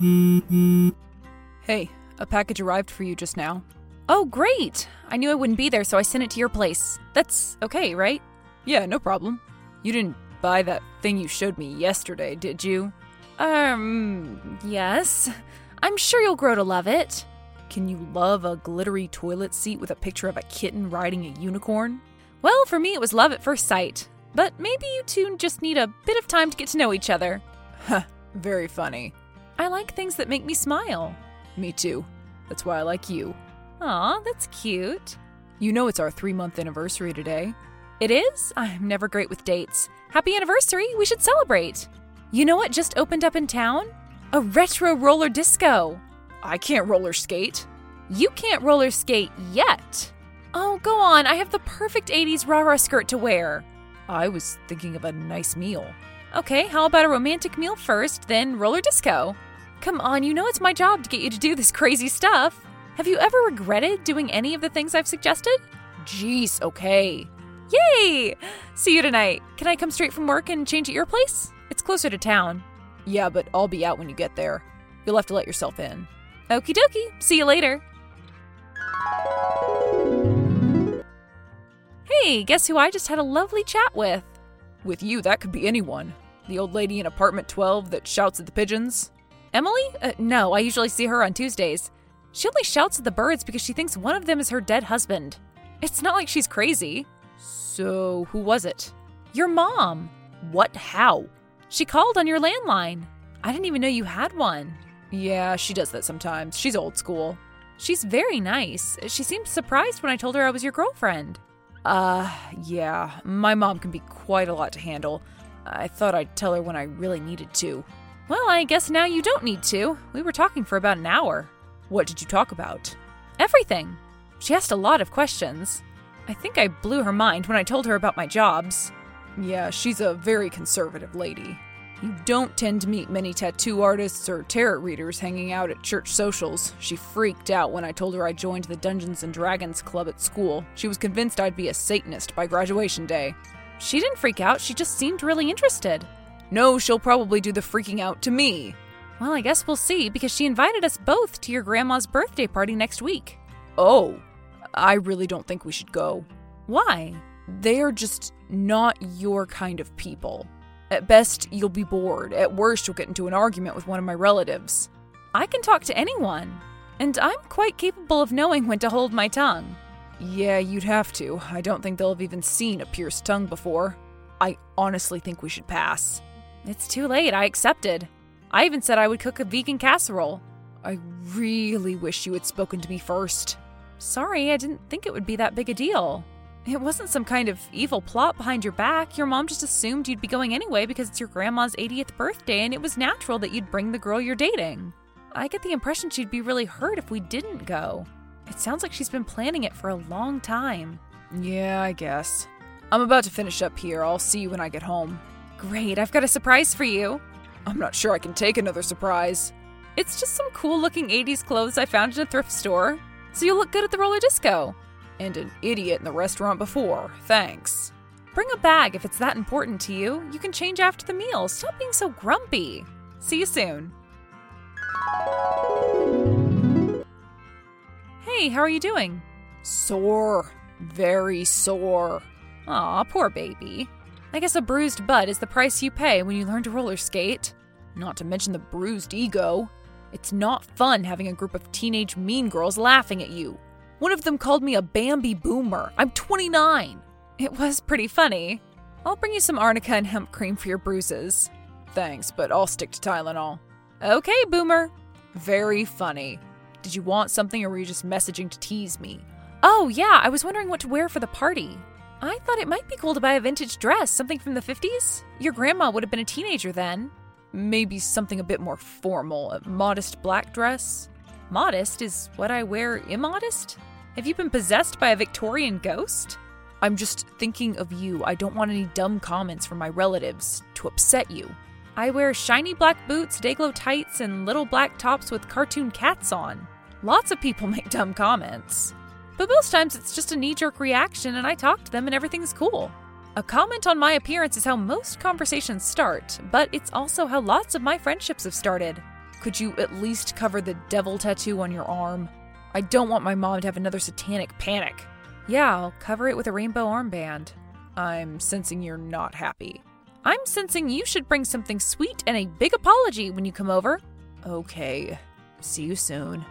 Hey, a package arrived for you just now. Oh, great! I knew I wouldn't be there, so I sent it to your place. That's okay, right? Yeah, no problem. You didn't buy that thing you showed me yesterday, did you? Um, yes. I'm sure you'll grow to love it. Can you love a glittery toilet seat with a picture of a kitten riding a unicorn? Well, for me, it was love at first sight. But maybe you two just need a bit of time to get to know each other. Huh, very funny. I like things that make me smile. Me too. That's why I like you. Aw, that's cute. You know it's our three month anniversary today. It is? I'm never great with dates. Happy anniversary! We should celebrate. You know what just opened up in town? A retro roller disco. I can't roller skate. You can't roller skate yet. Oh, go on. I have the perfect 80s rah rah skirt to wear. I was thinking of a nice meal. Okay, how about a romantic meal first, then roller disco? Come on, you know it's my job to get you to do this crazy stuff. Have you ever regretted doing any of the things I've suggested? Jeez, okay. Yay! See you tonight. Can I come straight from work and change at your place? It's closer to town. Yeah, but I'll be out when you get there. You'll have to let yourself in. Okie dokie. See you later. Hey, guess who I just had a lovely chat with? With you, that could be anyone. The old lady in apartment 12 that shouts at the pigeons. Emily? Uh, no, I usually see her on Tuesdays. She only shouts at the birds because she thinks one of them is her dead husband. It's not like she's crazy. So, who was it? Your mom. What? How? She called on your landline. I didn't even know you had one. Yeah, she does that sometimes. She's old school. She's very nice. She seemed surprised when I told her I was your girlfriend. Uh, yeah. My mom can be quite a lot to handle. I thought I'd tell her when I really needed to. Well, I guess now you don't need to. We were talking for about an hour. What did you talk about? Everything. She asked a lot of questions. I think I blew her mind when I told her about my jobs. Yeah, she's a very conservative lady. You don't tend to meet many tattoo artists or tarot readers hanging out at church socials. She freaked out when I told her I joined the Dungeons and Dragons club at school. She was convinced I'd be a Satanist by graduation day. She didn't freak out, she just seemed really interested. No, she'll probably do the freaking out to me. Well, I guess we'll see because she invited us both to your grandma's birthday party next week. Oh, I really don't think we should go. Why? They are just not your kind of people. At best, you'll be bored. At worst, you'll get into an argument with one of my relatives. I can talk to anyone, and I'm quite capable of knowing when to hold my tongue. Yeah, you'd have to. I don't think they'll have even seen a pierced tongue before. I honestly think we should pass. It's too late. I accepted. I even said I would cook a vegan casserole. I really wish you had spoken to me first. Sorry, I didn't think it would be that big a deal. It wasn't some kind of evil plot behind your back. Your mom just assumed you'd be going anyway because it's your grandma's 80th birthday and it was natural that you'd bring the girl you're dating. I get the impression she'd be really hurt if we didn't go. It sounds like she's been planning it for a long time. Yeah, I guess. I'm about to finish up here. I'll see you when I get home. Great, I've got a surprise for you. I'm not sure I can take another surprise. It's just some cool looking 80s clothes I found in a thrift store. So you'll look good at the roller disco and an idiot in the restaurant before. Thanks. Bring a bag if it's that important to you. You can change after the meal. Stop being so grumpy. See you soon. Hey, how are you doing? Sore. Very sore. Aw, poor baby. I guess a bruised butt is the price you pay when you learn to roller skate. Not to mention the bruised ego. It's not fun having a group of teenage mean girls laughing at you. One of them called me a Bambi boomer. I'm 29. It was pretty funny. I'll bring you some arnica and hemp cream for your bruises. Thanks, but I'll stick to Tylenol. Okay, boomer. Very funny. Did you want something or were you just messaging to tease me? Oh, yeah, I was wondering what to wear for the party. I thought it might be cool to buy a vintage dress, something from the 50s. Your grandma would have been a teenager then. Maybe something a bit more formal, a modest black dress. Modest is what I wear immodest? Have you been possessed by a Victorian ghost? I'm just thinking of you. I don't want any dumb comments from my relatives to upset you. I wear shiny black boots, dayglow tights, and little black tops with cartoon cats on. Lots of people make dumb comments. But most times it's just a knee jerk reaction and I talk to them and everything's cool. A comment on my appearance is how most conversations start, but it's also how lots of my friendships have started. Could you at least cover the devil tattoo on your arm? I don't want my mom to have another satanic panic. Yeah, I'll cover it with a rainbow armband. I'm sensing you're not happy. I'm sensing you should bring something sweet and a big apology when you come over. Okay. See you soon.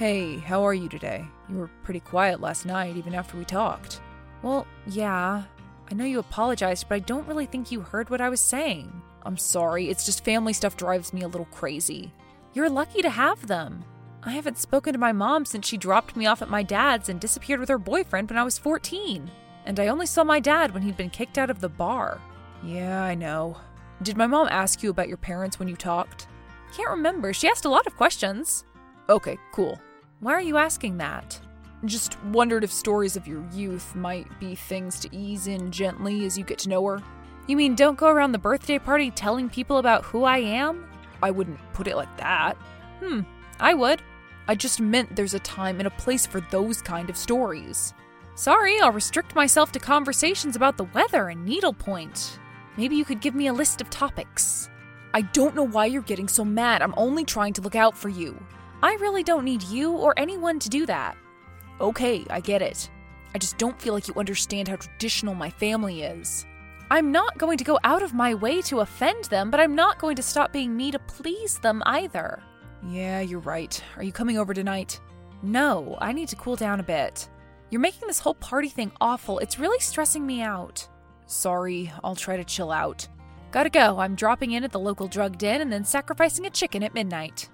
Hey, how are you today? You were pretty quiet last night, even after we talked. Well, yeah. I know you apologized, but I don't really think you heard what I was saying. I'm sorry, it's just family stuff drives me a little crazy. You're lucky to have them. I haven't spoken to my mom since she dropped me off at my dad's and disappeared with her boyfriend when I was 14. And I only saw my dad when he'd been kicked out of the bar. Yeah, I know. Did my mom ask you about your parents when you talked? Can't remember. She asked a lot of questions. Okay, cool. Why are you asking that? Just wondered if stories of your youth might be things to ease in gently as you get to know her. You mean don't go around the birthday party telling people about who I am? I wouldn't put it like that. Hmm, I would. I just meant there's a time and a place for those kind of stories. Sorry, I'll restrict myself to conversations about the weather and needlepoint. Maybe you could give me a list of topics. I don't know why you're getting so mad. I'm only trying to look out for you. I really don't need you or anyone to do that. Okay, I get it. I just don't feel like you understand how traditional my family is. I'm not going to go out of my way to offend them, but I'm not going to stop being me to please them either. Yeah, you're right. Are you coming over tonight? No, I need to cool down a bit. You're making this whole party thing awful. It's really stressing me out. Sorry, I'll try to chill out. Gotta go. I'm dropping in at the local drug den and then sacrificing a chicken at midnight.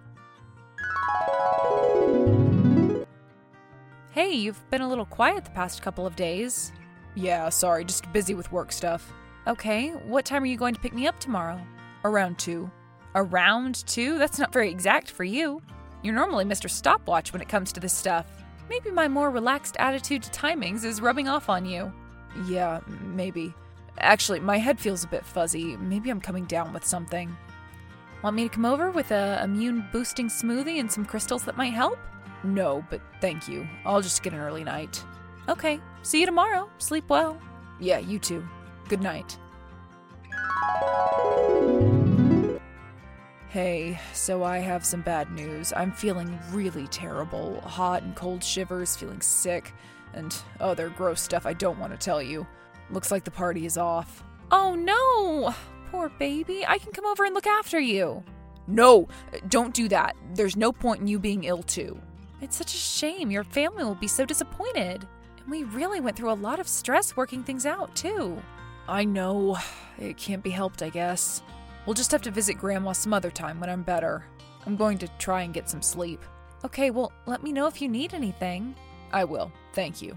Hey, you've been a little quiet the past couple of days. Yeah, sorry, just busy with work stuff. Okay, what time are you going to pick me up tomorrow? Around 2. Around two? That's not very exact for you. You're normally Mr. Stopwatch when it comes to this stuff. Maybe my more relaxed attitude to timings is rubbing off on you. Yeah, maybe. Actually, my head feels a bit fuzzy. Maybe I'm coming down with something. Want me to come over with a immune boosting smoothie and some crystals that might help? No, but thank you. I'll just get an early night. Okay. See you tomorrow. Sleep well. Yeah, you too. Good night. Hey, so I have some bad news. I'm feeling really terrible. Hot and cold shivers, feeling sick, and other gross stuff I don't want to tell you. Looks like the party is off. Oh no! Poor baby. I can come over and look after you. No! Don't do that. There's no point in you being ill too. It's such a shame. Your family will be so disappointed. And we really went through a lot of stress working things out, too. I know. It can't be helped, I guess. We'll just have to visit Grandma some other time when I'm better. I'm going to try and get some sleep. Okay, well, let me know if you need anything. I will. Thank you.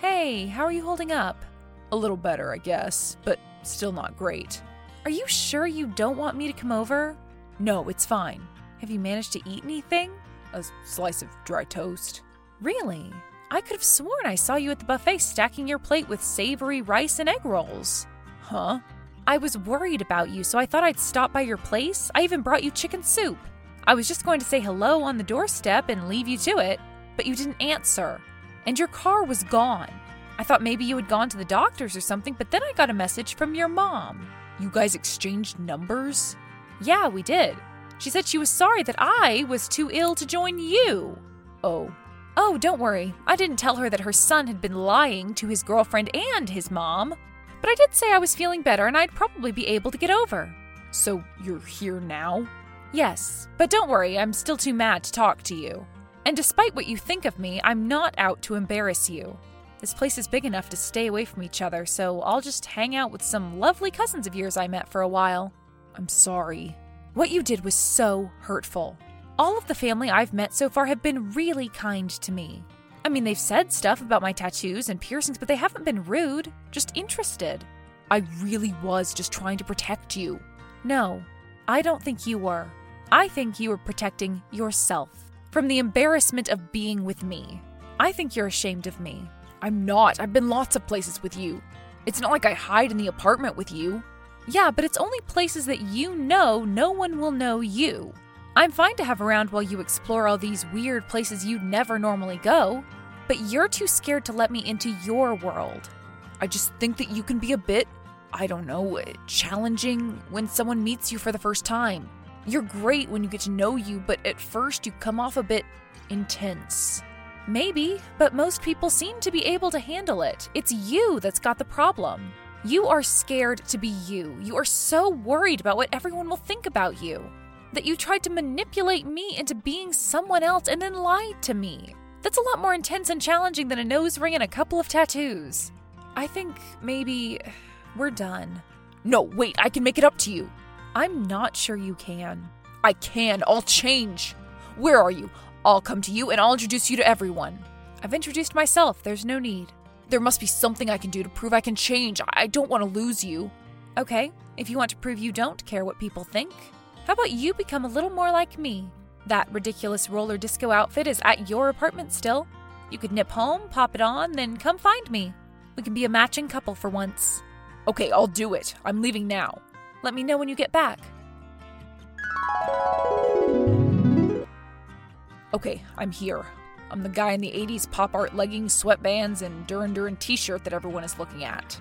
Hey, how are you holding up? A little better, I guess, but still not great. Are you sure you don't want me to come over? No, it's fine. Have you managed to eat anything? A slice of dry toast. Really? I could have sworn I saw you at the buffet stacking your plate with savory rice and egg rolls. Huh? I was worried about you, so I thought I'd stop by your place. I even brought you chicken soup. I was just going to say hello on the doorstep and leave you to it, but you didn't answer. And your car was gone. I thought maybe you had gone to the doctor's or something, but then I got a message from your mom. You guys exchanged numbers? Yeah, we did. She said she was sorry that I was too ill to join you. Oh. Oh, don't worry. I didn't tell her that her son had been lying to his girlfriend and his mom. But I did say I was feeling better and I'd probably be able to get over. So you're here now? Yes, but don't worry, I'm still too mad to talk to you. And despite what you think of me, I'm not out to embarrass you. This place is big enough to stay away from each other, so I'll just hang out with some lovely cousins of yours I met for a while. I'm sorry. What you did was so hurtful. All of the family I've met so far have been really kind to me. I mean, they've said stuff about my tattoos and piercings, but they haven't been rude, just interested. I really was just trying to protect you. No, I don't think you were. I think you were protecting yourself from the embarrassment of being with me. I think you're ashamed of me. I'm not. I've been lots of places with you. It's not like I hide in the apartment with you. Yeah, but it's only places that you know no one will know you. I'm fine to have around while you explore all these weird places you'd never normally go, but you're too scared to let me into your world. I just think that you can be a bit, I don't know, challenging when someone meets you for the first time. You're great when you get to know you, but at first you come off a bit intense. Maybe, but most people seem to be able to handle it. It's you that's got the problem. You are scared to be you. You are so worried about what everyone will think about you that you tried to manipulate me into being someone else and then lied to me. That's a lot more intense and challenging than a nose ring and a couple of tattoos. I think maybe we're done. No, wait, I can make it up to you. I'm not sure you can. I can. I'll change. Where are you? I'll come to you and I'll introduce you to everyone. I've introduced myself. There's no need. There must be something I can do to prove I can change. I don't want to lose you. Okay, if you want to prove you don't care what people think, how about you become a little more like me? That ridiculous roller disco outfit is at your apartment still. You could nip home, pop it on, then come find me. We can be a matching couple for once. Okay, I'll do it. I'm leaving now. Let me know when you get back. Okay, I'm here. I'm the guy in the 80s pop art leggings, sweatbands, and Duran Duran t shirt that everyone is looking at.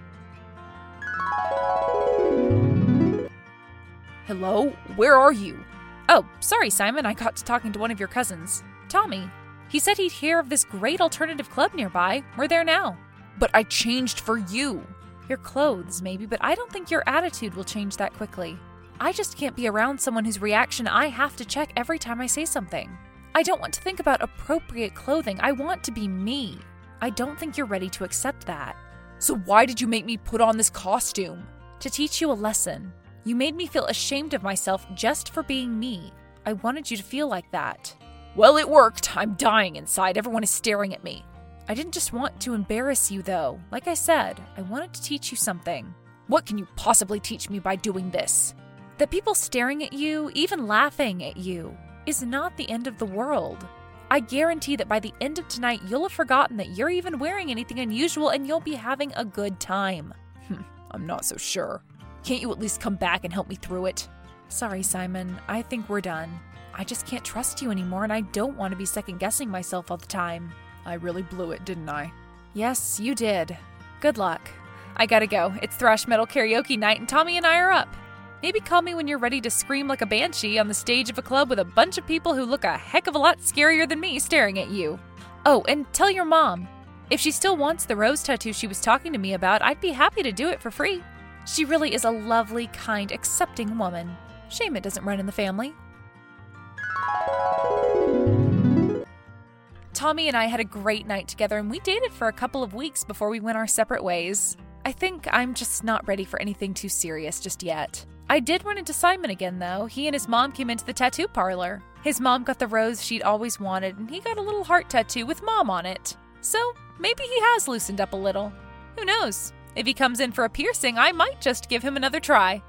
Hello? Where are you? Oh, sorry, Simon. I got to talking to one of your cousins, Tommy. He said he'd hear of this great alternative club nearby. We're there now. But I changed for you. Your clothes, maybe, but I don't think your attitude will change that quickly. I just can't be around someone whose reaction I have to check every time I say something. I don't want to think about appropriate clothing. I want to be me. I don't think you're ready to accept that. So, why did you make me put on this costume? To teach you a lesson. You made me feel ashamed of myself just for being me. I wanted you to feel like that. Well, it worked. I'm dying inside. Everyone is staring at me. I didn't just want to embarrass you, though. Like I said, I wanted to teach you something. What can you possibly teach me by doing this? That people staring at you, even laughing at you, is not the end of the world. I guarantee that by the end of tonight, you'll have forgotten that you're even wearing anything unusual and you'll be having a good time. Hmm, I'm not so sure. Can't you at least come back and help me through it? Sorry, Simon. I think we're done. I just can't trust you anymore, and I don't want to be second guessing myself all the time. I really blew it, didn't I? Yes, you did. Good luck. I gotta go. It's thrash metal karaoke night, and Tommy and I are up. Maybe call me when you're ready to scream like a banshee on the stage of a club with a bunch of people who look a heck of a lot scarier than me staring at you. Oh, and tell your mom. If she still wants the rose tattoo she was talking to me about, I'd be happy to do it for free. She really is a lovely, kind, accepting woman. Shame it doesn't run in the family. Tommy and I had a great night together, and we dated for a couple of weeks before we went our separate ways. I think I'm just not ready for anything too serious just yet. I did run into Simon again, though. He and his mom came into the tattoo parlor. His mom got the rose she'd always wanted, and he got a little heart tattoo with mom on it. So maybe he has loosened up a little. Who knows? If he comes in for a piercing, I might just give him another try.